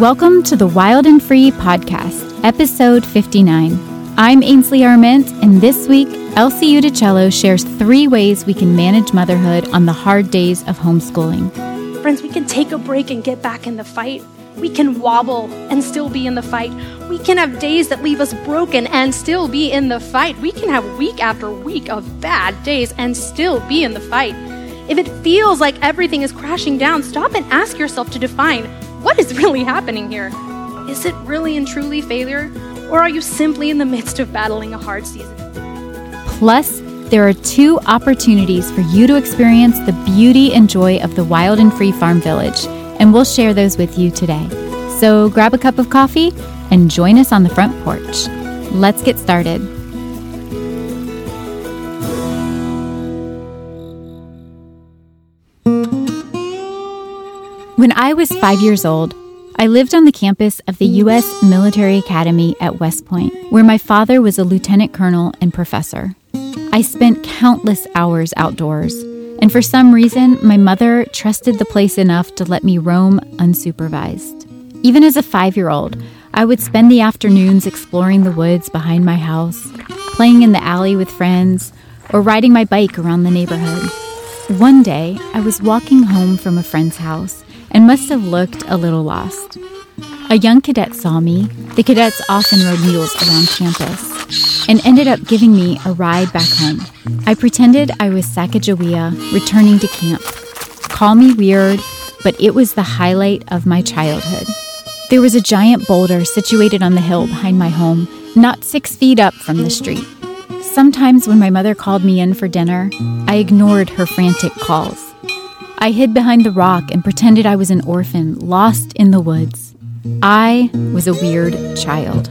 Welcome to the Wild and Free podcast, episode 59. I'm Ainsley Arment, and this week, Elsie Udicello shares three ways we can manage motherhood on the hard days of homeschooling. Friends, we can take a break and get back in the fight. We can wobble and still be in the fight. We can have days that leave us broken and still be in the fight. We can have week after week of bad days and still be in the fight. If it feels like everything is crashing down, stop and ask yourself to define what is really happening here? Is it really and truly failure? Or are you simply in the midst of battling a hard season? Plus, there are two opportunities for you to experience the beauty and joy of the wild and free farm village, and we'll share those with you today. So grab a cup of coffee and join us on the front porch. Let's get started. I was five years old, I lived on the campus of the U.S. Military Academy at West Point, where my father was a lieutenant colonel and professor. I spent countless hours outdoors, and for some reason, my mother trusted the place enough to let me roam unsupervised. Even as a five year old, I would spend the afternoons exploring the woods behind my house, playing in the alley with friends, or riding my bike around the neighborhood. One day, I was walking home from a friend's house and must have looked a little lost. A young cadet saw me. The cadets often rode mules around campus and ended up giving me a ride back home. I pretended I was Sacagawea returning to camp. Call me weird, but it was the highlight of my childhood. There was a giant boulder situated on the hill behind my home, not six feet up from the street. Sometimes when my mother called me in for dinner, I ignored her frantic calls. I hid behind the rock and pretended I was an orphan lost in the woods. I was a weird child.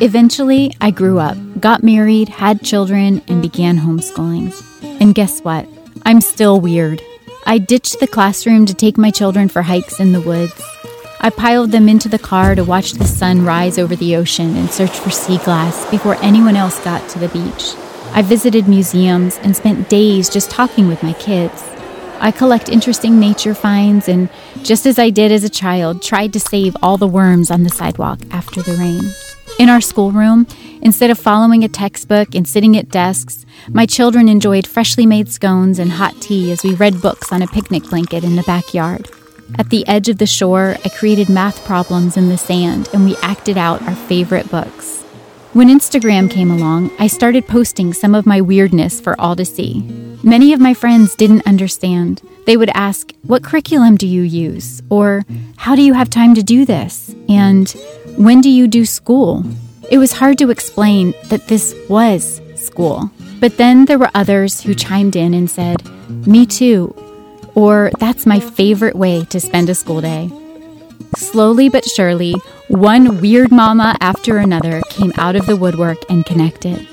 Eventually, I grew up, got married, had children, and began homeschooling. And guess what? I'm still weird. I ditched the classroom to take my children for hikes in the woods. I piled them into the car to watch the sun rise over the ocean and search for sea glass before anyone else got to the beach. I visited museums and spent days just talking with my kids. I collect interesting nature finds and, just as I did as a child, tried to save all the worms on the sidewalk after the rain. In our schoolroom, instead of following a textbook and sitting at desks, my children enjoyed freshly made scones and hot tea as we read books on a picnic blanket in the backyard. At the edge of the shore, I created math problems in the sand and we acted out our favorite books. When Instagram came along, I started posting some of my weirdness for all to see. Many of my friends didn't understand. They would ask, What curriculum do you use? Or, How do you have time to do this? And, When do you do school? It was hard to explain that this was school. But then there were others who chimed in and said, Me too, or that's my favorite way to spend a school day. Slowly but surely, one weird mama after another came out of the woodwork and connected.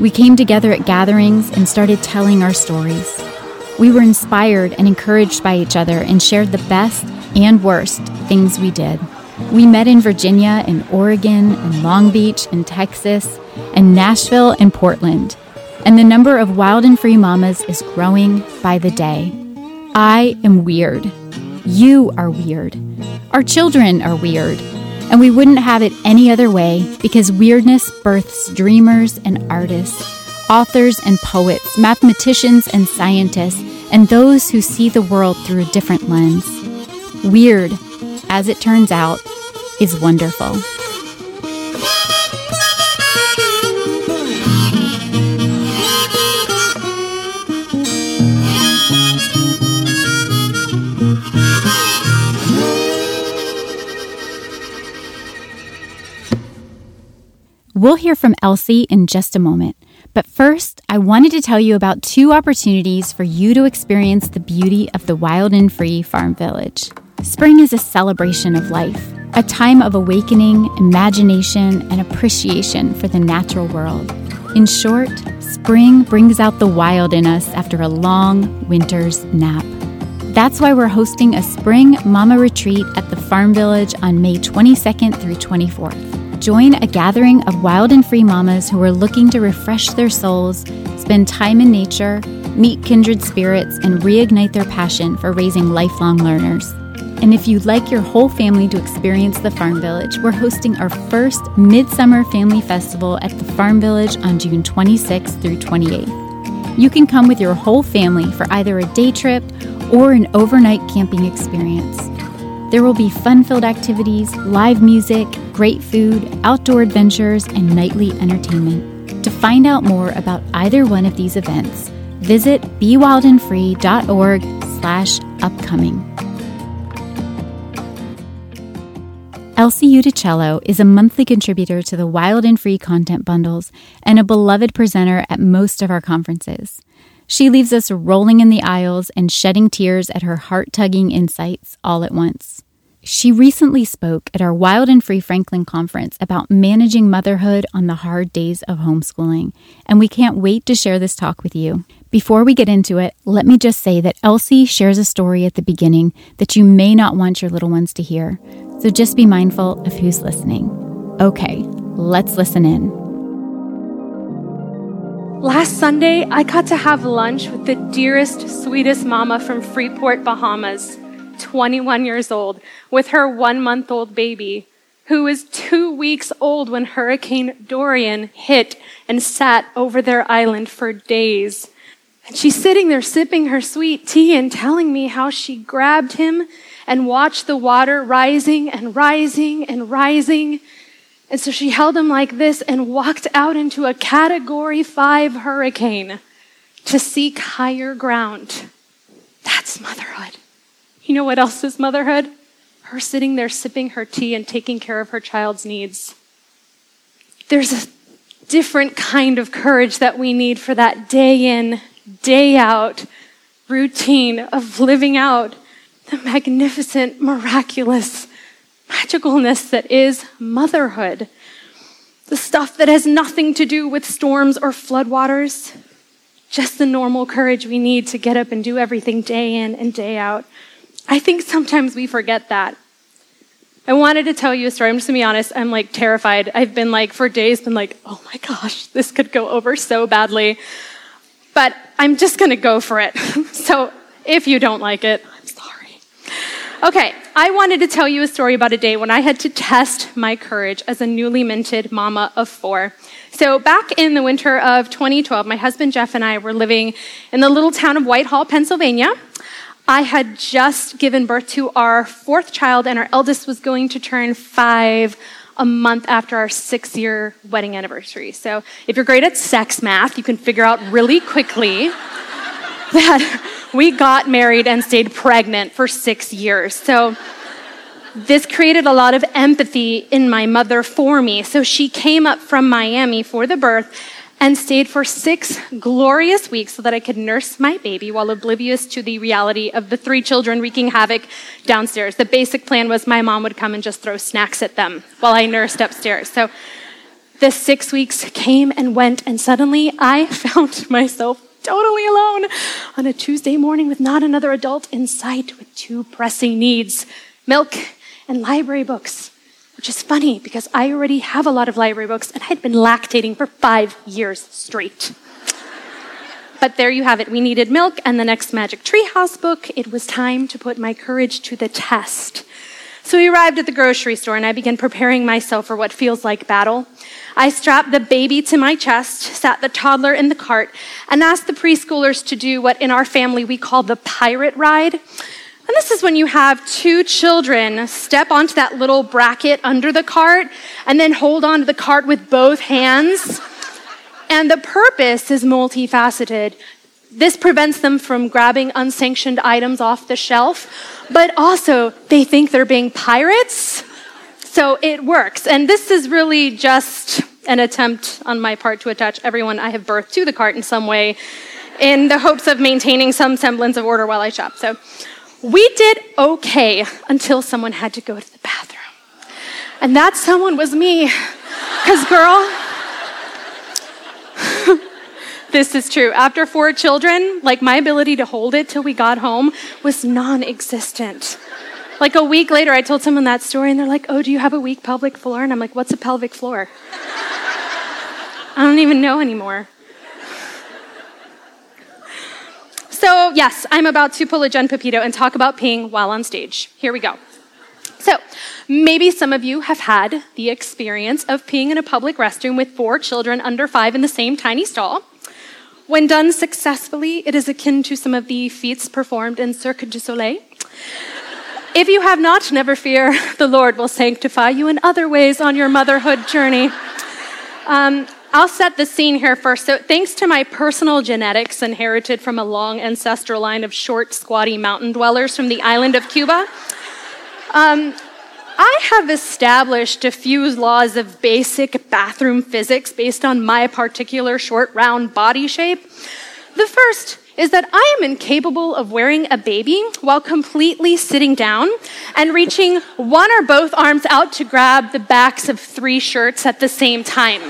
We came together at gatherings and started telling our stories. We were inspired and encouraged by each other and shared the best and worst things we did. We met in Virginia and Oregon and Long Beach and Texas and Nashville and Portland. And the number of wild and free mamas is growing by the day. I am weird. You are weird. Our children are weird. And we wouldn't have it any other way because weirdness births dreamers and artists, authors and poets, mathematicians and scientists, and those who see the world through a different lens. Weird, as it turns out, is wonderful. We'll hear from Elsie in just a moment. But first, I wanted to tell you about two opportunities for you to experience the beauty of the wild and free farm village. Spring is a celebration of life, a time of awakening, imagination, and appreciation for the natural world. In short, spring brings out the wild in us after a long winter's nap. That's why we're hosting a Spring Mama Retreat at the Farm Village on May 22nd through 24th. Join a gathering of wild and free mamas who are looking to refresh their souls, spend time in nature, meet kindred spirits, and reignite their passion for raising lifelong learners. And if you'd like your whole family to experience the Farm Village, we're hosting our first Midsummer Family Festival at the Farm Village on June 26th through 28th. You can come with your whole family for either a day trip or an overnight camping experience. There will be fun filled activities, live music, great food, outdoor adventures, and nightly entertainment. To find out more about either one of these events, visit bewildandfree.org slash upcoming. Elsie Uticello is a monthly contributor to the Wild and Free content bundles and a beloved presenter at most of our conferences. She leaves us rolling in the aisles and shedding tears at her heart tugging insights all at once. She recently spoke at our Wild and Free Franklin conference about managing motherhood on the hard days of homeschooling, and we can't wait to share this talk with you. Before we get into it, let me just say that Elsie shares a story at the beginning that you may not want your little ones to hear. So just be mindful of who's listening. Okay, let's listen in. Last Sunday, I got to have lunch with the dearest, sweetest mama from Freeport, Bahamas, 21 years old, with her one month old baby, who was two weeks old when Hurricane Dorian hit and sat over their island for days. And she's sitting there sipping her sweet tea and telling me how she grabbed him and watched the water rising and rising and rising. And so she held him like this and walked out into a category five hurricane to seek higher ground. That's motherhood. You know what else is motherhood? Her sitting there sipping her tea and taking care of her child's needs. There's a different kind of courage that we need for that day in, day out routine of living out the magnificent, miraculous magicalness that is motherhood. The stuff that has nothing to do with storms or floodwaters, just the normal courage we need to get up and do everything day in and day out. I think sometimes we forget that. I wanted to tell you a story. I'm just gonna be honest. I'm like terrified. I've been like for days been like, oh my gosh, this could go over so badly. But I'm just gonna go for it. so if you don't like it, Okay, I wanted to tell you a story about a day when I had to test my courage as a newly minted mama of four. So, back in the winter of 2012, my husband Jeff and I were living in the little town of Whitehall, Pennsylvania. I had just given birth to our fourth child, and our eldest was going to turn five a month after our six year wedding anniversary. So, if you're great at sex math, you can figure out really quickly that we got married and stayed pregnant for six years. So this created a lot of empathy in my mother for me. So she came up from Miami for the birth and stayed for six glorious weeks so that I could nurse my baby while oblivious to the reality of the three children wreaking havoc downstairs. The basic plan was my mom would come and just throw snacks at them while I nursed upstairs. So the six weeks came and went, and suddenly I found myself totally alone on a Tuesday morning with not another adult in sight with two pressing needs milk and library books. Which is funny because I already have a lot of library books and I'd been lactating for five years straight. But there you have it. We needed milk and the next Magic Treehouse book. It was time to put my courage to the test. So we arrived at the grocery store and I began preparing myself for what feels like battle. I strapped the baby to my chest, sat the toddler in the cart, and asked the preschoolers to do what in our family we call the pirate ride. And this is when you have two children step onto that little bracket under the cart and then hold onto the cart with both hands. And the purpose is multifaceted. This prevents them from grabbing unsanctioned items off the shelf, but also they think they're being pirates. So it works. And this is really just an attempt on my part to attach everyone I have birthed to the cart in some way in the hopes of maintaining some semblance of order while I shop. So we did okay until someone had to go to the bathroom. And that someone was me. Because, girl, this is true. After four children, like my ability to hold it till we got home was non existent. Like a week later, I told someone that story, and they're like, Oh, do you have a weak pelvic floor? And I'm like, What's a pelvic floor? I don't even know anymore. So, yes, I'm about to pull a Jen Pepito and talk about peeing while on stage. Here we go. So, maybe some of you have had the experience of peeing in a public restroom with four children under five in the same tiny stall. When done successfully, it is akin to some of the feats performed in Cirque du Soleil. If you have not, never fear, the Lord will sanctify you in other ways on your motherhood journey. Um, I'll set the scene here first. So, thanks to my personal genetics inherited from a long ancestral line of short, squatty mountain dwellers from the island of Cuba, um, I have established a few laws of basic bathroom physics based on my particular short, round body shape. The first is that I am incapable of wearing a baby while completely sitting down and reaching one or both arms out to grab the backs of three shirts at the same time.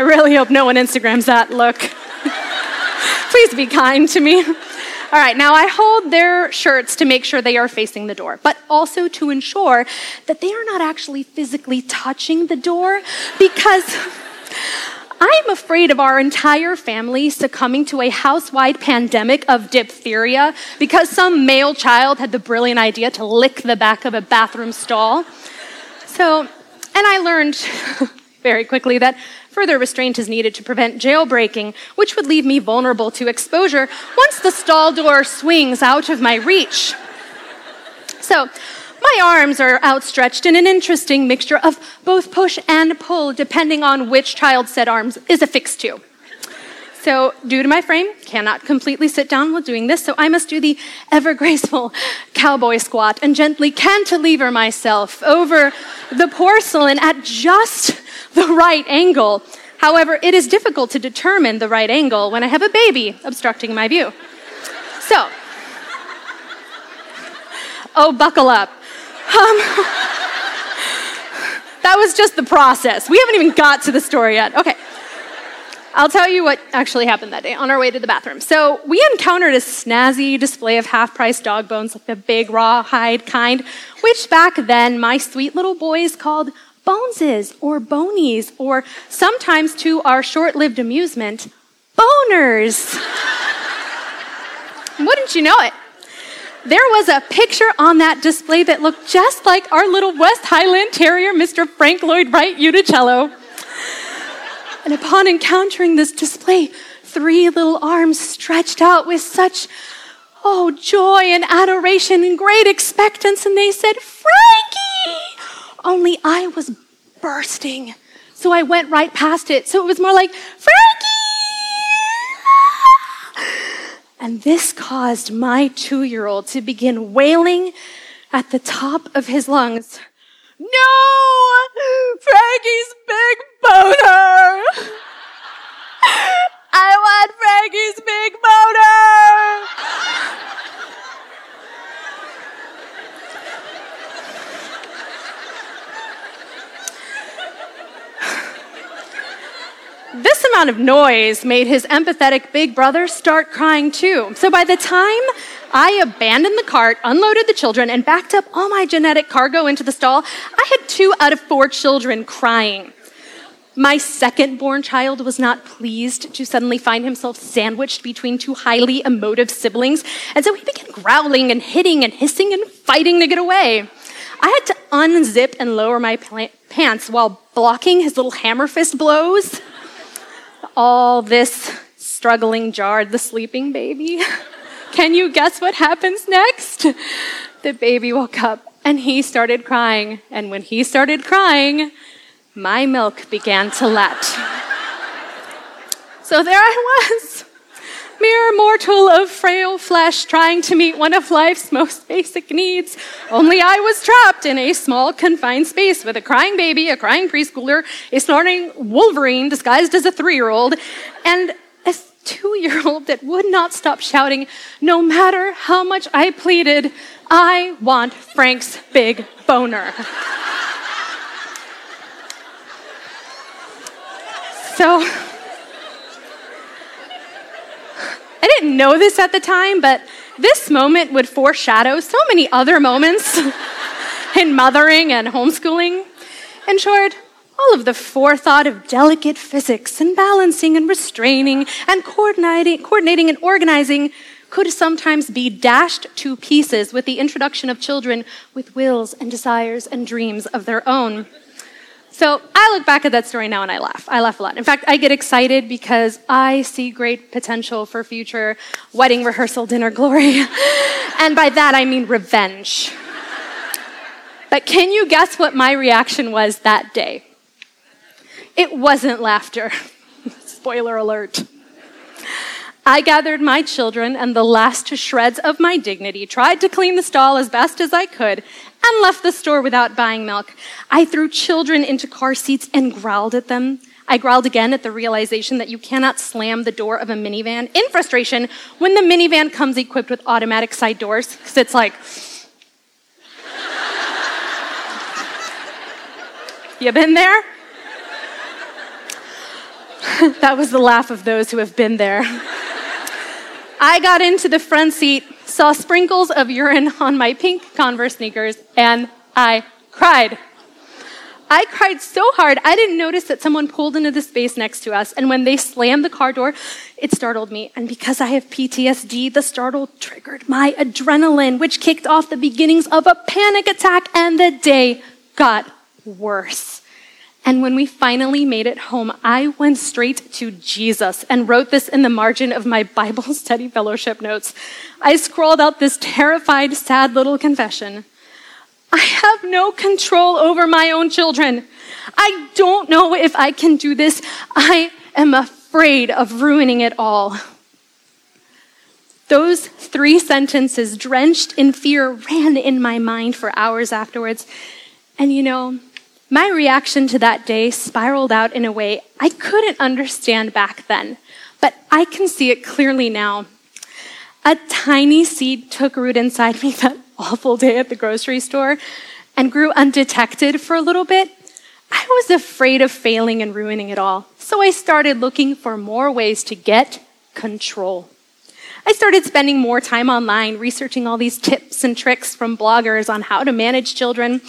I really hope no one Instagrams that look. Please be kind to me. All right, now I hold their shirts to make sure they are facing the door, but also to ensure that they are not actually physically touching the door because I'm afraid of our entire family succumbing to a house-wide pandemic of diphtheria because some male child had the brilliant idea to lick the back of a bathroom stall. So, and I learned very quickly that Further restraint is needed to prevent jailbreaking, which would leave me vulnerable to exposure once the stall door swings out of my reach. So, my arms are outstretched in an interesting mixture of both push and pull, depending on which child said arms is affixed to. So, due to my frame, cannot completely sit down while doing this, so I must do the ever graceful cowboy squat and gently cantilever myself over the porcelain at just the right angle. However, it is difficult to determine the right angle when I have a baby obstructing my view. So, oh, buckle up. Um, that was just the process. We haven't even got to the story yet. Okay. I'll tell you what actually happened that day on our way to the bathroom. So, we encountered a snazzy display of half price dog bones, like the big rawhide kind, which back then my sweet little boys called boneses or bonies, or sometimes to our short lived amusement, boners. Wouldn't you know it? There was a picture on that display that looked just like our little West Highland Terrier, Mr. Frank Lloyd Wright Unicello. And upon encountering this display, three little arms stretched out with such, oh, joy and adoration and great expectance, and they said, Frankie! Only I was bursting. So I went right past it. So it was more like, Frankie! And this caused my two year old to begin wailing at the top of his lungs. No! Frankie's big boner! I want Frankie's big boner! This amount of noise made his empathetic big brother start crying too. So by the time I abandoned the cart, unloaded the children, and backed up all my genetic cargo into the stall, I had two out of four children crying. My second born child was not pleased to suddenly find himself sandwiched between two highly emotive siblings, and so he began growling and hitting and hissing and fighting to get away. I had to unzip and lower my pants while blocking his little hammer fist blows all this struggling jarred the sleeping baby. Can you guess what happens next? The baby woke up and he started crying. And when he started crying, my milk began to let. So there I was, mere mortal of frail flesh trying to meet one of life's most basic needs. Only I was trapped in a small, confined space with a crying baby, a crying preschooler, a snorting Wolverine disguised as a three year old, and two year old that would not stop shouting, no matter how much I pleaded, I want Frank's big boner. So, I didn't know this at the time, but this moment would foreshadow so many other moments in mothering and homeschooling. In short, all of the forethought of delicate physics and balancing and restraining and coordinating, coordinating and organizing could sometimes be dashed to pieces with the introduction of children with wills and desires and dreams of their own. So I look back at that story now and I laugh. I laugh a lot. In fact, I get excited because I see great potential for future wedding rehearsal dinner glory. and by that I mean revenge. but can you guess what my reaction was that day? It wasn't laughter. Spoiler alert. I gathered my children and the last shreds of my dignity, tried to clean the stall as best as I could, and left the store without buying milk. I threw children into car seats and growled at them. I growled again at the realization that you cannot slam the door of a minivan in frustration when the minivan comes equipped with automatic side doors, because it's like, you been there? that was the laugh of those who have been there. I got into the front seat, saw sprinkles of urine on my pink Converse sneakers, and I cried. I cried so hard, I didn't notice that someone pulled into the space next to us. And when they slammed the car door, it startled me. And because I have PTSD, the startle triggered my adrenaline, which kicked off the beginnings of a panic attack, and the day got worse. And when we finally made it home, I went straight to Jesus and wrote this in the margin of my Bible study fellowship notes. I scrawled out this terrified, sad little confession. I have no control over my own children. I don't know if I can do this. I am afraid of ruining it all. Those three sentences, drenched in fear, ran in my mind for hours afterwards. And you know, my reaction to that day spiraled out in a way I couldn't understand back then, but I can see it clearly now. A tiny seed took root inside me that awful day at the grocery store and grew undetected for a little bit. I was afraid of failing and ruining it all, so I started looking for more ways to get control. I started spending more time online researching all these tips and tricks from bloggers on how to manage children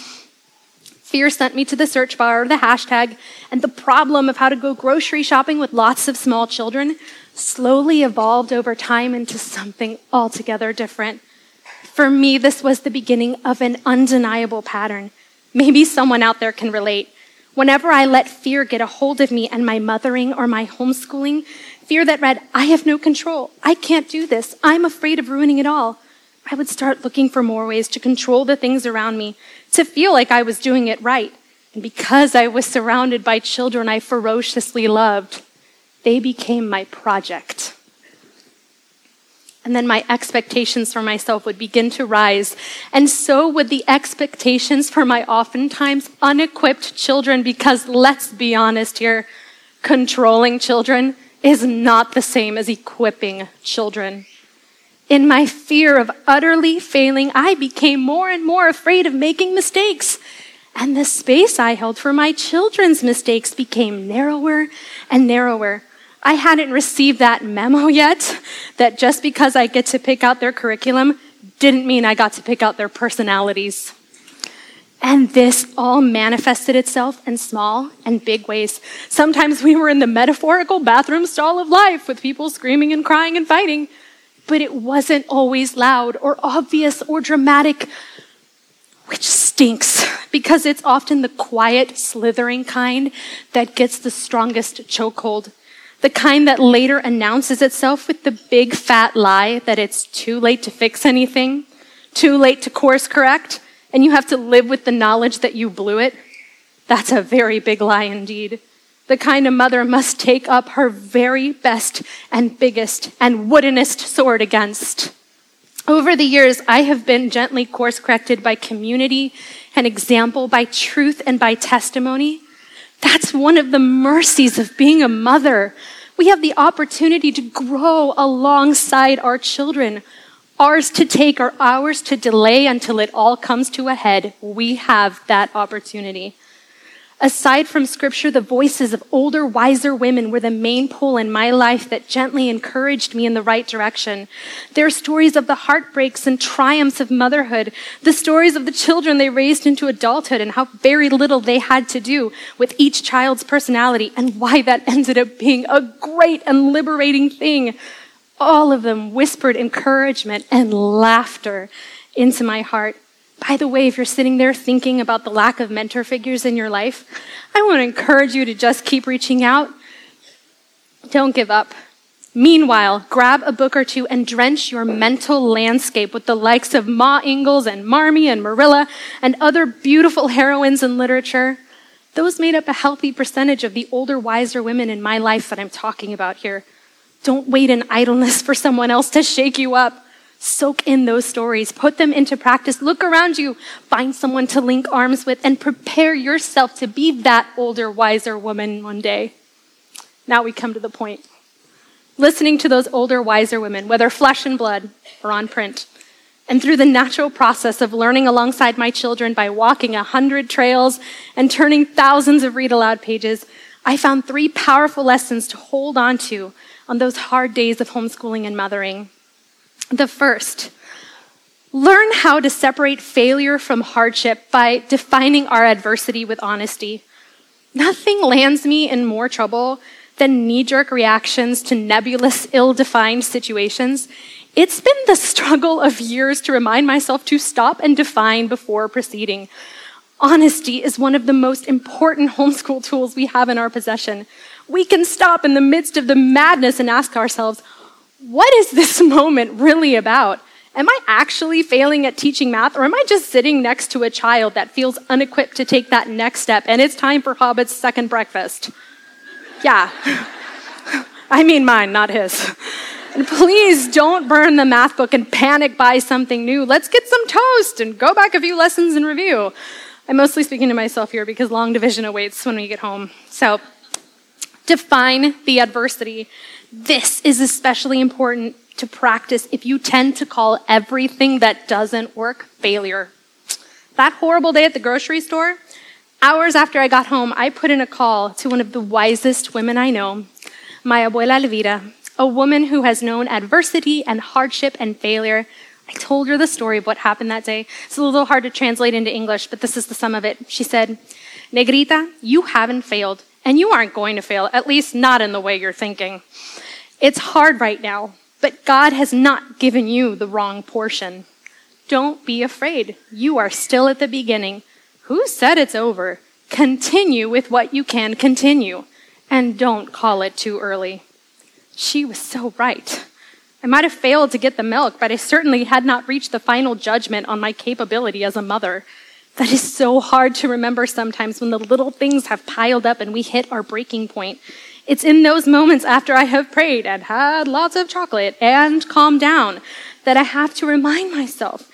Fear sent me to the search bar or the hashtag, and the problem of how to go grocery shopping with lots of small children slowly evolved over time into something altogether different. For me, this was the beginning of an undeniable pattern. Maybe someone out there can relate. Whenever I let fear get a hold of me and my mothering or my homeschooling, fear that read, I have no control. I can't do this. I'm afraid of ruining it all. I would start looking for more ways to control the things around me, to feel like I was doing it right. And because I was surrounded by children I ferociously loved, they became my project. And then my expectations for myself would begin to rise. And so would the expectations for my oftentimes unequipped children, because let's be honest here, controlling children is not the same as equipping children. In my fear of utterly failing, I became more and more afraid of making mistakes. And the space I held for my children's mistakes became narrower and narrower. I hadn't received that memo yet that just because I get to pick out their curriculum didn't mean I got to pick out their personalities. And this all manifested itself in small and big ways. Sometimes we were in the metaphorical bathroom stall of life with people screaming and crying and fighting but it wasn't always loud or obvious or dramatic, which stinks because it's often the quiet, slithering kind that gets the strongest chokehold. The kind that later announces itself with the big fat lie that it's too late to fix anything, too late to course correct, and you have to live with the knowledge that you blew it. That's a very big lie indeed the kind of mother must take up her very best and biggest and woodenest sword against. Over the years, I have been gently course corrected by community and example, by truth and by testimony. That's one of the mercies of being a mother. We have the opportunity to grow alongside our children. Ours to take or ours to delay until it all comes to a head. We have that opportunity. Aside from scripture, the voices of older, wiser women were the main pull in my life that gently encouraged me in the right direction. Their stories of the heartbreaks and triumphs of motherhood, the stories of the children they raised into adulthood and how very little they had to do with each child's personality and why that ended up being a great and liberating thing. All of them whispered encouragement and laughter into my heart. By the way, if you're sitting there thinking about the lack of mentor figures in your life, I want to encourage you to just keep reaching out. Don't give up. Meanwhile, grab a book or two and drench your mental landscape with the likes of Ma Ingalls and Marmee and Marilla and other beautiful heroines in literature. Those made up a healthy percentage of the older, wiser women in my life that I'm talking about here. Don't wait in idleness for someone else to shake you up. Soak in those stories, put them into practice, look around you, find someone to link arms with, and prepare yourself to be that older, wiser woman one day. Now we come to the point. Listening to those older, wiser women, whether flesh and blood or on print, and through the natural process of learning alongside my children by walking a hundred trails and turning thousands of read aloud pages, I found three powerful lessons to hold on to on those hard days of homeschooling and mothering. The first, learn how to separate failure from hardship by defining our adversity with honesty. Nothing lands me in more trouble than knee jerk reactions to nebulous, ill defined situations. It's been the struggle of years to remind myself to stop and define before proceeding. Honesty is one of the most important homeschool tools we have in our possession. We can stop in the midst of the madness and ask ourselves, what is this moment really about? Am I actually failing at teaching math, or am I just sitting next to a child that feels unequipped to take that next step and it's time for Hobbit's second breakfast? Yeah. I mean mine, not his. And please don't burn the math book and panic buy something new. Let's get some toast and go back a few lessons and review. I'm mostly speaking to myself here because long division awaits when we get home. So, define the adversity this is especially important to practice if you tend to call everything that doesn't work failure. That horrible day at the grocery store, hours after I got home, I put in a call to one of the wisest women I know, my abuela Elvira, a woman who has known adversity and hardship and failure. I told her the story of what happened that day. It's a little hard to translate into English, but this is the sum of it. She said, Negrita, you haven't failed, and you aren't going to fail, at least not in the way you're thinking. It's hard right now, but God has not given you the wrong portion. Don't be afraid. You are still at the beginning. Who said it's over? Continue with what you can continue, and don't call it too early. She was so right. I might have failed to get the milk, but I certainly had not reached the final judgment on my capability as a mother. That is so hard to remember sometimes when the little things have piled up and we hit our breaking point. It's in those moments after I have prayed and had lots of chocolate and calmed down that I have to remind myself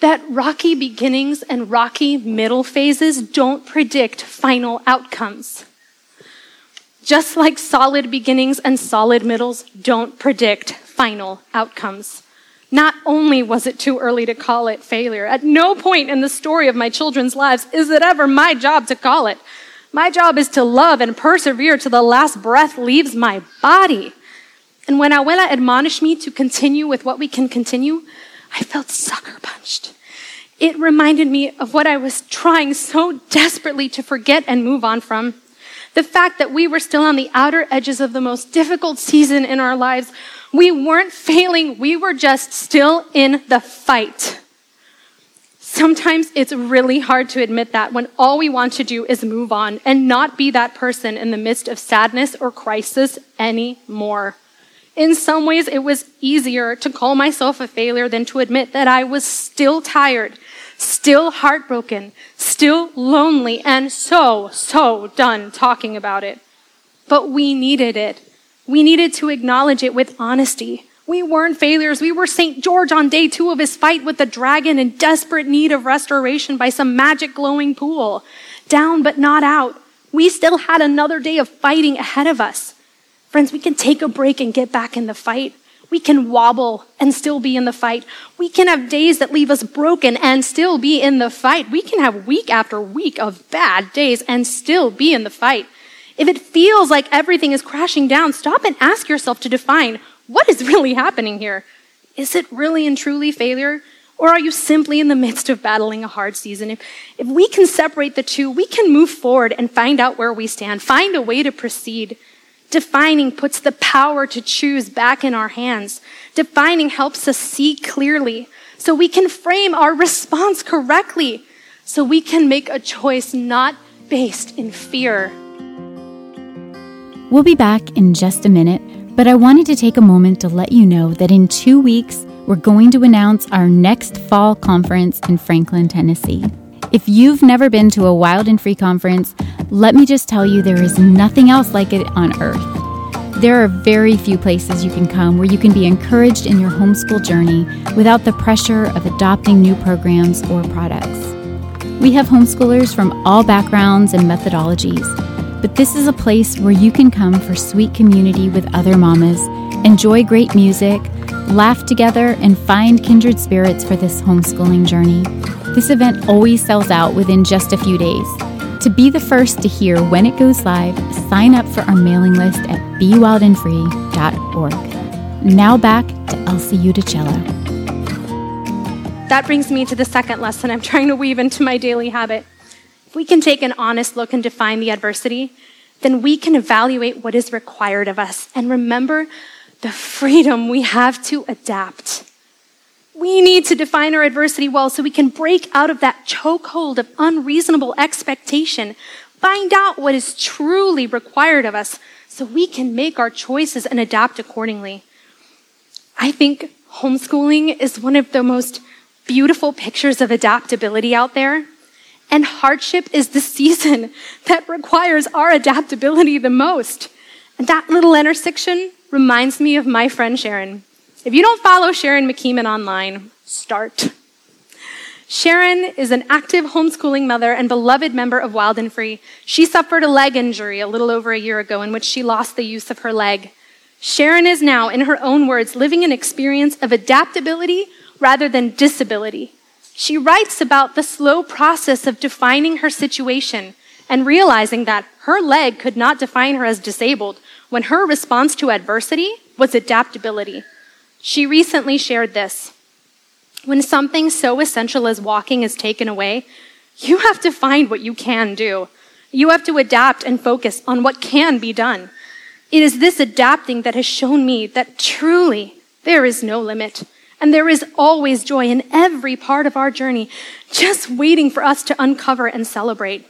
that rocky beginnings and rocky middle phases don't predict final outcomes. Just like solid beginnings and solid middles don't predict final outcomes. Not only was it too early to call it failure, at no point in the story of my children's lives is it ever my job to call it. My job is to love and persevere till the last breath leaves my body. And when Abuela admonished me to continue with what we can continue, I felt sucker punched. It reminded me of what I was trying so desperately to forget and move on from. The fact that we were still on the outer edges of the most difficult season in our lives. We weren't failing, we were just still in the fight. Sometimes it's really hard to admit that when all we want to do is move on and not be that person in the midst of sadness or crisis anymore. In some ways, it was easier to call myself a failure than to admit that I was still tired, still heartbroken, still lonely, and so, so done talking about it. But we needed it. We needed to acknowledge it with honesty. We weren't failures. We were St. George on day two of his fight with the dragon in desperate need of restoration by some magic glowing pool. Down but not out. We still had another day of fighting ahead of us. Friends, we can take a break and get back in the fight. We can wobble and still be in the fight. We can have days that leave us broken and still be in the fight. We can have week after week of bad days and still be in the fight. If it feels like everything is crashing down, stop and ask yourself to define what is really happening here. Is it really and truly failure? Or are you simply in the midst of battling a hard season? If, if we can separate the two, we can move forward and find out where we stand, find a way to proceed. Defining puts the power to choose back in our hands. Defining helps us see clearly so we can frame our response correctly, so we can make a choice not based in fear. We'll be back in just a minute, but I wanted to take a moment to let you know that in two weeks, we're going to announce our next fall conference in Franklin, Tennessee. If you've never been to a Wild and Free conference, let me just tell you there is nothing else like it on earth. There are very few places you can come where you can be encouraged in your homeschool journey without the pressure of adopting new programs or products. We have homeschoolers from all backgrounds and methodologies, but this is a place where you can come for sweet community with other mamas, enjoy great music, laugh together, and find kindred spirits for this homeschooling journey. This event always sells out within just a few days. To be the first to hear when it goes live, sign up for our mailing list at bewildandfree.org. Now back to Elsie Uticello. That brings me to the second lesson I'm trying to weave into my daily habit. If we can take an honest look and define the adversity, then we can evaluate what is required of us and remember the freedom we have to adapt. We need to define our adversity well so we can break out of that chokehold of unreasonable expectation, find out what is truly required of us so we can make our choices and adapt accordingly. I think homeschooling is one of the most beautiful pictures of adaptability out there. And hardship is the season that requires our adaptability the most. And that little intersection reminds me of my friend Sharon. If you don't follow Sharon McKeeman online, start. Sharon is an active homeschooling mother and beloved member of Wild and Free. She suffered a leg injury a little over a year ago in which she lost the use of her leg. Sharon is now, in her own words, living an experience of adaptability rather than disability. She writes about the slow process of defining her situation and realizing that her leg could not define her as disabled when her response to adversity was adaptability. She recently shared this. When something so essential as walking is taken away, you have to find what you can do. You have to adapt and focus on what can be done. It is this adapting that has shown me that truly there is no limit. And there is always joy in every part of our journey, just waiting for us to uncover and celebrate.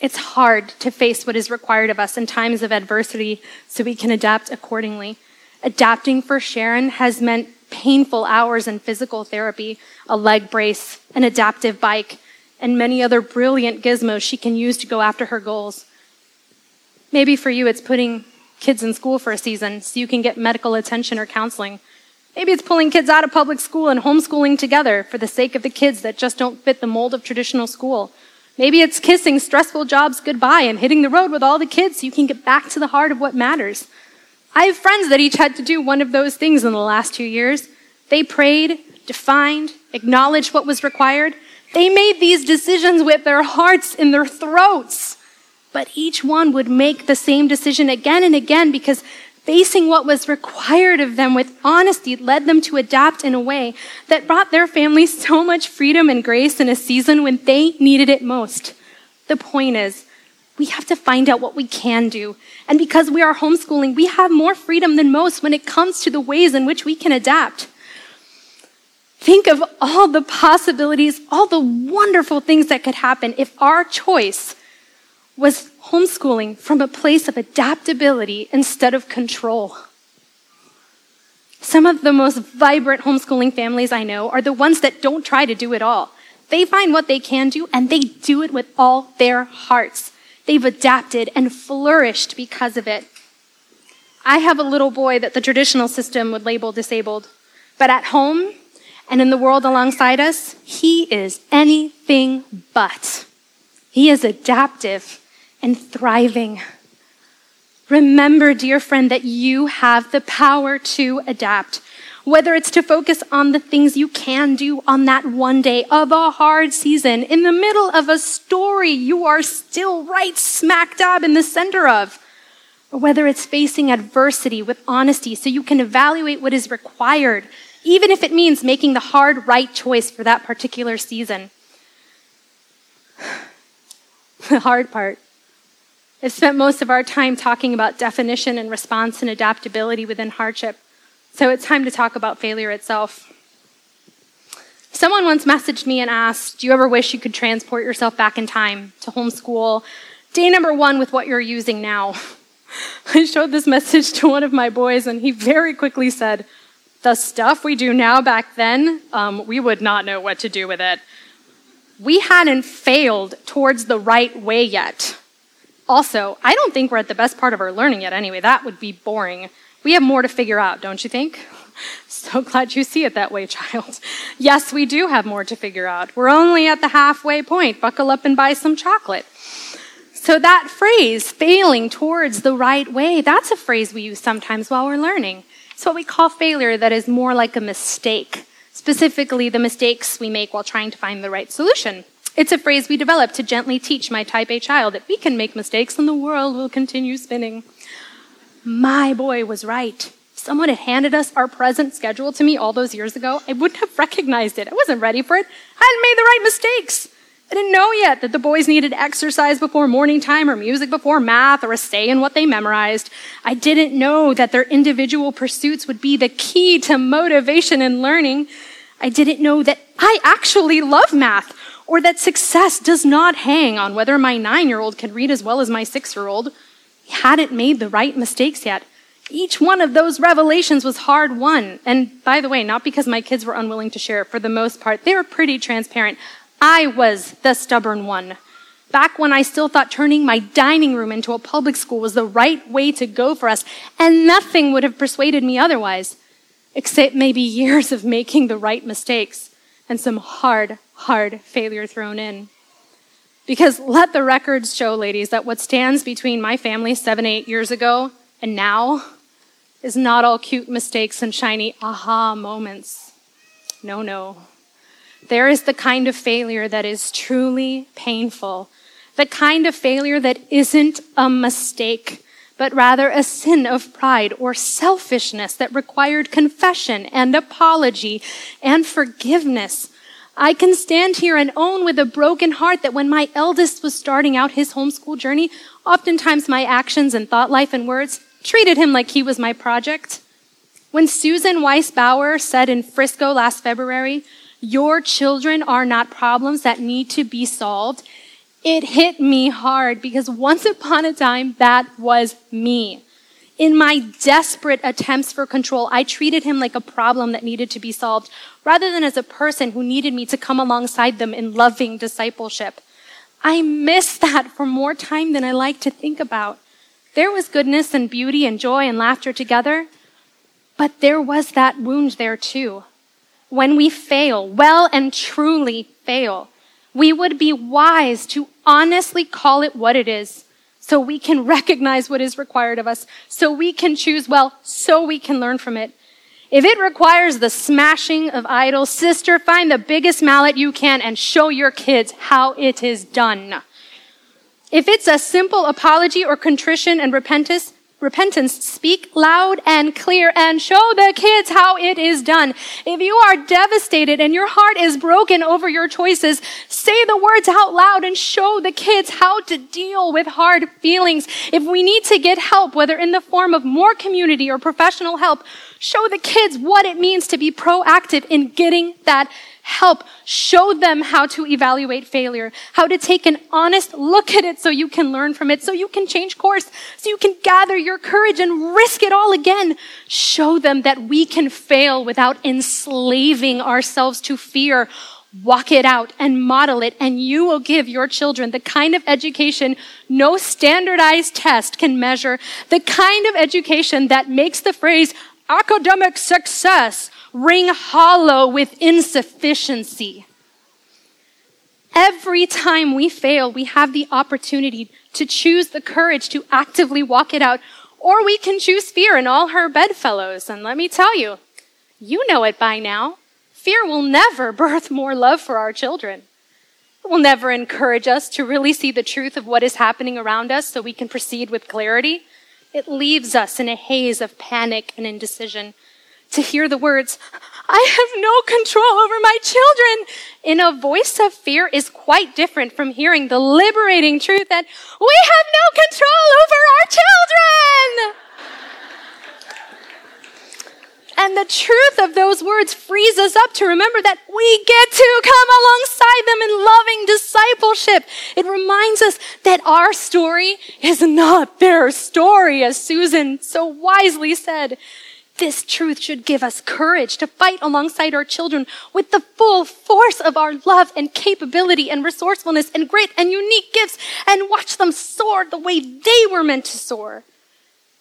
It's hard to face what is required of us in times of adversity so we can adapt accordingly. Adapting for Sharon has meant painful hours in physical therapy, a leg brace, an adaptive bike, and many other brilliant gizmos she can use to go after her goals. Maybe for you, it's putting kids in school for a season so you can get medical attention or counseling. Maybe it's pulling kids out of public school and homeschooling together for the sake of the kids that just don't fit the mold of traditional school. Maybe it's kissing stressful jobs goodbye and hitting the road with all the kids so you can get back to the heart of what matters. I have friends that each had to do one of those things in the last two years. They prayed, defined, acknowledged what was required. They made these decisions with their hearts in their throats. But each one would make the same decision again and again because facing what was required of them with honesty led them to adapt in a way that brought their families so much freedom and grace in a season when they needed it most. The point is, we have to find out what we can do. And because we are homeschooling, we have more freedom than most when it comes to the ways in which we can adapt. Think of all the possibilities, all the wonderful things that could happen if our choice was homeschooling from a place of adaptability instead of control. Some of the most vibrant homeschooling families I know are the ones that don't try to do it all. They find what they can do and they do it with all their hearts. They've adapted and flourished because of it. I have a little boy that the traditional system would label disabled, but at home and in the world alongside us, he is anything but. He is adaptive and thriving. Remember, dear friend, that you have the power to adapt. Whether it's to focus on the things you can do on that one day of a hard season, in the middle of a story you are still right smack dab in the center of, or whether it's facing adversity with honesty so you can evaluate what is required, even if it means making the hard right choice for that particular season. the hard part I've spent most of our time talking about definition and response and adaptability within hardship. So it's time to talk about failure itself. Someone once messaged me and asked, Do you ever wish you could transport yourself back in time to homeschool day number one with what you're using now? I showed this message to one of my boys, and he very quickly said, The stuff we do now back then, um, we would not know what to do with it. We hadn't failed towards the right way yet. Also, I don't think we're at the best part of our learning yet anyway. That would be boring. We have more to figure out, don't you think? So glad you see it that way, child. Yes, we do have more to figure out. We're only at the halfway point. Buckle up and buy some chocolate. So that phrase, failing towards the right way, that's a phrase we use sometimes while we're learning. It's what we call failure that is more like a mistake, specifically the mistakes we make while trying to find the right solution. It's a phrase we developed to gently teach my type A child that we can make mistakes and the world will continue spinning. My boy was right. If someone had handed us our present schedule to me all those years ago, I wouldn't have recognized it. I wasn't ready for it. I hadn't made the right mistakes. I didn't know yet that the boys needed exercise before morning time or music before math or a say in what they memorized. I didn't know that their individual pursuits would be the key to motivation and learning. I didn't know that I actually love math or that success does not hang on whether my nine year old can read as well as my six year old. Hadn't made the right mistakes yet. Each one of those revelations was hard won. And by the way, not because my kids were unwilling to share. It for the most part, they were pretty transparent. I was the stubborn one. Back when I still thought turning my dining room into a public school was the right way to go for us, and nothing would have persuaded me otherwise, except maybe years of making the right mistakes and some hard, hard failure thrown in. Because let the records show, ladies, that what stands between my family seven, eight years ago and now is not all cute mistakes and shiny aha moments. No, no. There is the kind of failure that is truly painful, the kind of failure that isn't a mistake, but rather a sin of pride or selfishness that required confession and apology and forgiveness I can stand here and own with a broken heart that when my eldest was starting out his homeschool journey, oftentimes my actions and thought life and words treated him like he was my project. When Susan Wise Bauer said in Frisco last February, your children are not problems that need to be solved, it hit me hard because once upon a time that was me. In my desperate attempts for control, I treated him like a problem that needed to be solved rather than as a person who needed me to come alongside them in loving discipleship. I miss that for more time than I like to think about. There was goodness and beauty and joy and laughter together, but there was that wound there too. When we fail, well and truly fail, we would be wise to honestly call it what it is so we can recognize what is required of us, so we can choose well, so we can learn from it. If it requires the smashing of idols, sister, find the biggest mallet you can and show your kids how it is done. If it's a simple apology or contrition and repentance, repentance, speak loud and clear and show the kids how it is done. If you are devastated and your heart is broken over your choices, say the words out loud and show the kids how to deal with hard feelings. If we need to get help, whether in the form of more community or professional help, show the kids what it means to be proactive in getting that help show them how to evaluate failure, how to take an honest look at it so you can learn from it, so you can change course, so you can gather your courage and risk it all again. Show them that we can fail without enslaving ourselves to fear. Walk it out and model it, and you will give your children the kind of education no standardized test can measure, the kind of education that makes the phrase academic success ring hollow with insufficiency. Every time we fail, we have the opportunity to choose the courage to actively walk it out Or we can choose fear and all her bedfellows. And let me tell you, you know it by now. Fear will never birth more love for our children. It will never encourage us to really see the truth of what is happening around us so we can proceed with clarity. It leaves us in a haze of panic and indecision. To hear the words, I have no control over my children, in a voice of fear is quite different from hearing the liberating truth that we have no control over our children. And the truth of those words frees us up to remember that we get to come alongside them in loving discipleship. It reminds us that our story is not their story, as Susan so wisely said. This truth should give us courage to fight alongside our children with the full force of our love and capability and resourcefulness and grit and unique gifts and watch them soar the way they were meant to soar.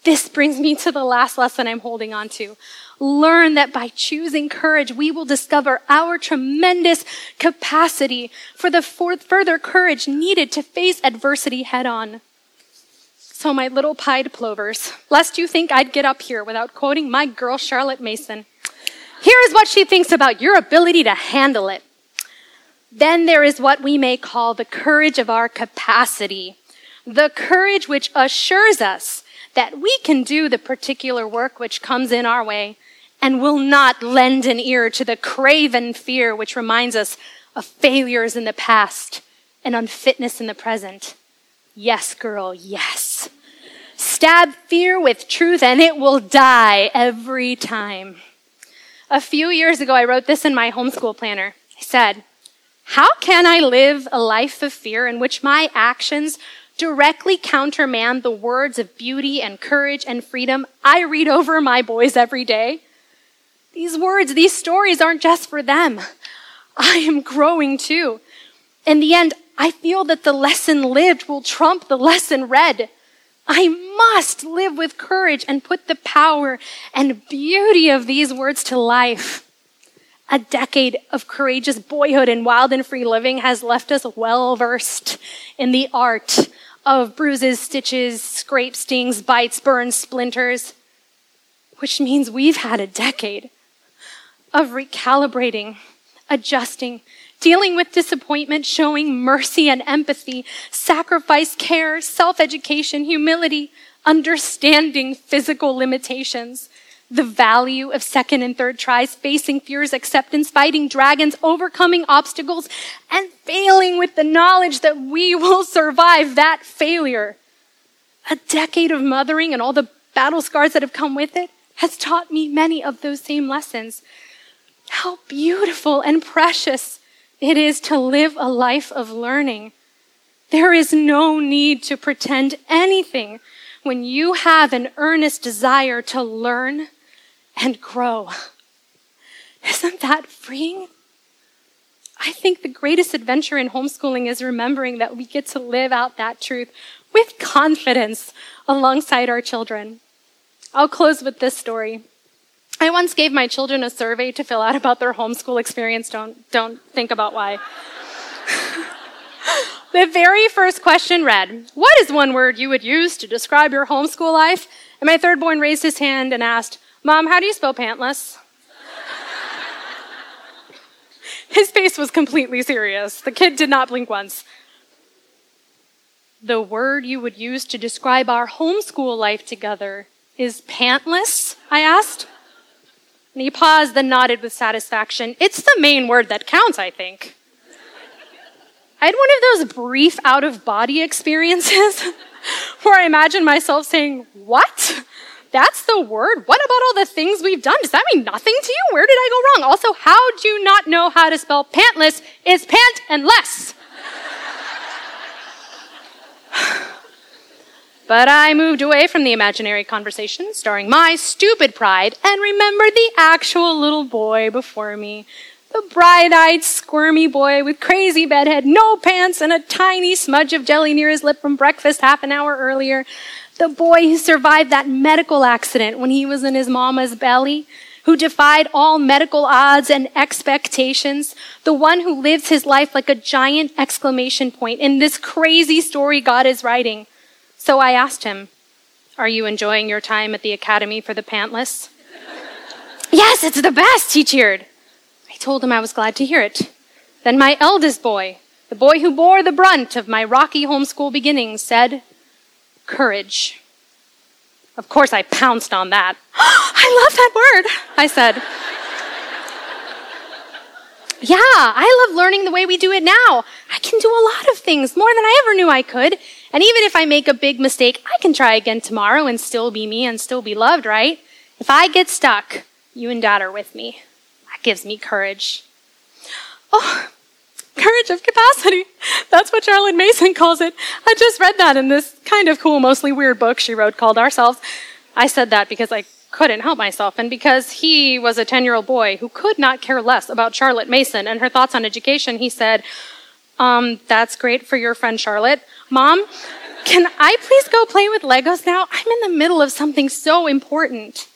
This brings me to the last lesson I'm holding on to learn that by choosing courage, we will discover our tremendous capacity for the further courage needed to face adversity head on. So, my little pied plovers, lest you think I'd get up here without quoting my girl Charlotte Mason, here is what she thinks about your ability to handle it. Then there is what we may call the courage of our capacity, the courage which assures us that we can do the particular work which comes in our way and will not lend an ear to the craven fear which reminds us of failures in the past and unfitness in the present. Yes, girl, yes. Stab fear with truth and it will die every time. A few years ago, I wrote this in my homeschool planner. I said, How can I live a life of fear in which my actions directly countermand the words of beauty and courage and freedom I read over my boys every day? These words, these stories aren't just for them. I am growing too. In the end, I feel that the lesson lived will trump the lesson read. I must live with courage and put the power and beauty of these words to life. A decade of courageous boyhood and wild and free living has left us well versed in the art of bruises, stitches, scrapes, stings, bites, burns, splinters, which means we've had a decade of recalibrating, adjusting, dealing with disappointment, showing mercy and empathy, sacrifice, care, self education, humility, understanding physical limitations, the value of second and third tries, facing fears, acceptance, fighting dragons, overcoming obstacles, and failing with the knowledge that we will survive that failure. A decade of mothering and all the battle scars that have come with it has taught me many of those same lessons. How beautiful and precious it is to live a life of learning. There is no need to pretend anything when you have an earnest desire to learn and grow. Isn't that freeing? I think the greatest adventure in homeschooling is remembering that we get to live out that truth with confidence alongside our children. I'll close with this story. I once gave my children a survey to fill out about their homeschool experience. Don't, don't think about why. the very first question read, What is one word you would use to describe your homeschool life? And my third born raised his hand and asked, Mom, how do you spell pantless? his face was completely serious. The kid did not blink once. The word you would use to describe our homeschool life together is pantless? I asked. And he paused, then nodded with satisfaction. It's the main word that counts, I think. I had one of those brief out of body experiences where I imagined myself saying, What? That's the word? What about all the things we've done? Does that mean nothing to you? Where did I go wrong? Also, how do you not know how to spell pantless? Is pant and less. But I moved away from the imaginary conversation starring my stupid pride and remembered the actual little boy before me. The bright eyed, squirmy boy with crazy bedhead, no pants, and a tiny smudge of jelly near his lip from breakfast half an hour earlier. The boy who survived that medical accident when he was in his mama's belly, who defied all medical odds and expectations, the one who lives his life like a giant exclamation point in this crazy story God is writing. So I asked him, Are you enjoying your time at the Academy for the Pantless? yes, it's the best, he cheered. I told him I was glad to hear it. Then my eldest boy, the boy who bore the brunt of my rocky homeschool beginnings, said, Courage. Of course, I pounced on that. I love that word, I said. Yeah, I love learning the way we do it now. I can do a lot of things, more than I ever knew I could. And even if I make a big mistake, I can try again tomorrow and still be me and still be loved, right? If I get stuck, you and dad are with me. That gives me courage. Oh, courage of capacity. That's what Charlotte Mason calls it. I just read that in this kind of cool, mostly weird book she wrote called Ourselves. I said that because I couldn't help myself, and because he was a 10 year old boy who could not care less about Charlotte Mason and her thoughts on education, he said, um, That's great for your friend Charlotte. Mom, can I please go play with Legos now? I'm in the middle of something so important.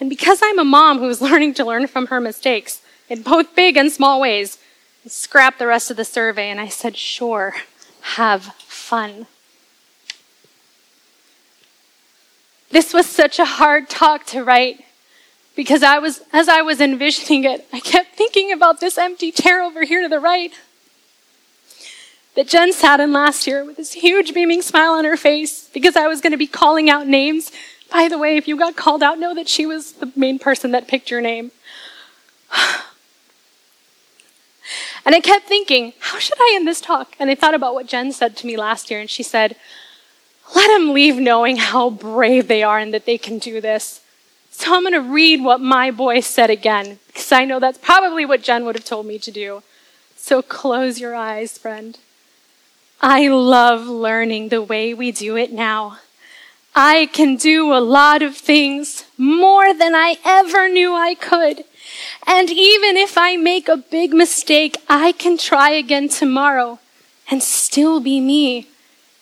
And because I'm a mom who's learning to learn from her mistakes in both big and small ways, I scrapped the rest of the survey and I said, Sure, have fun. This was such a hard talk to write because I was, as I was envisioning it, I kept thinking about this empty chair over here to the right that Jen sat in last year with this huge beaming smile on her face because I was going to be calling out names. By the way, if you got called out, know that she was the main person that picked your name. And I kept thinking, how should I end this talk? And I thought about what Jen said to me last year, and she said, let them leave knowing how brave they are and that they can do this. So I'm going to read what my boy said again, because I know that's probably what Jen would have told me to do. So close your eyes, friend. I love learning the way we do it now. I can do a lot of things more than I ever knew I could. And even if I make a big mistake, I can try again tomorrow and still be me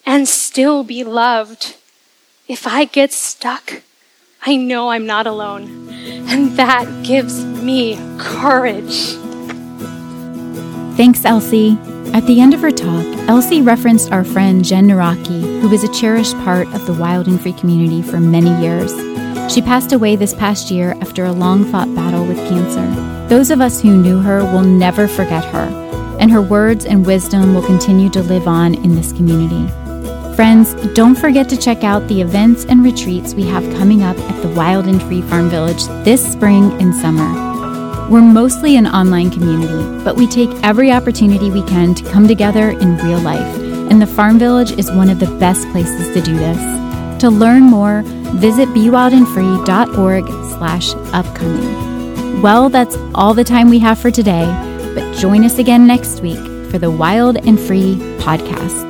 and still be loved. If I get stuck, I know I'm not alone. And that gives me courage. Thanks, Elsie. At the end of her talk, Elsie referenced our friend Jen Naraki, who was a cherished part of the Wild and Free community for many years. She passed away this past year after a long fought battle with cancer. Those of us who knew her will never forget her, and her words and wisdom will continue to live on in this community. Friends, don't forget to check out the events and retreats we have coming up at the Wild and Free Farm Village this spring and summer. We're mostly an online community, but we take every opportunity we can to come together in real life, and the Farm Village is one of the best places to do this. To learn more, visit bewildandfree.org slash upcoming. Well, that's all the time we have for today, but join us again next week for the Wild and Free podcast.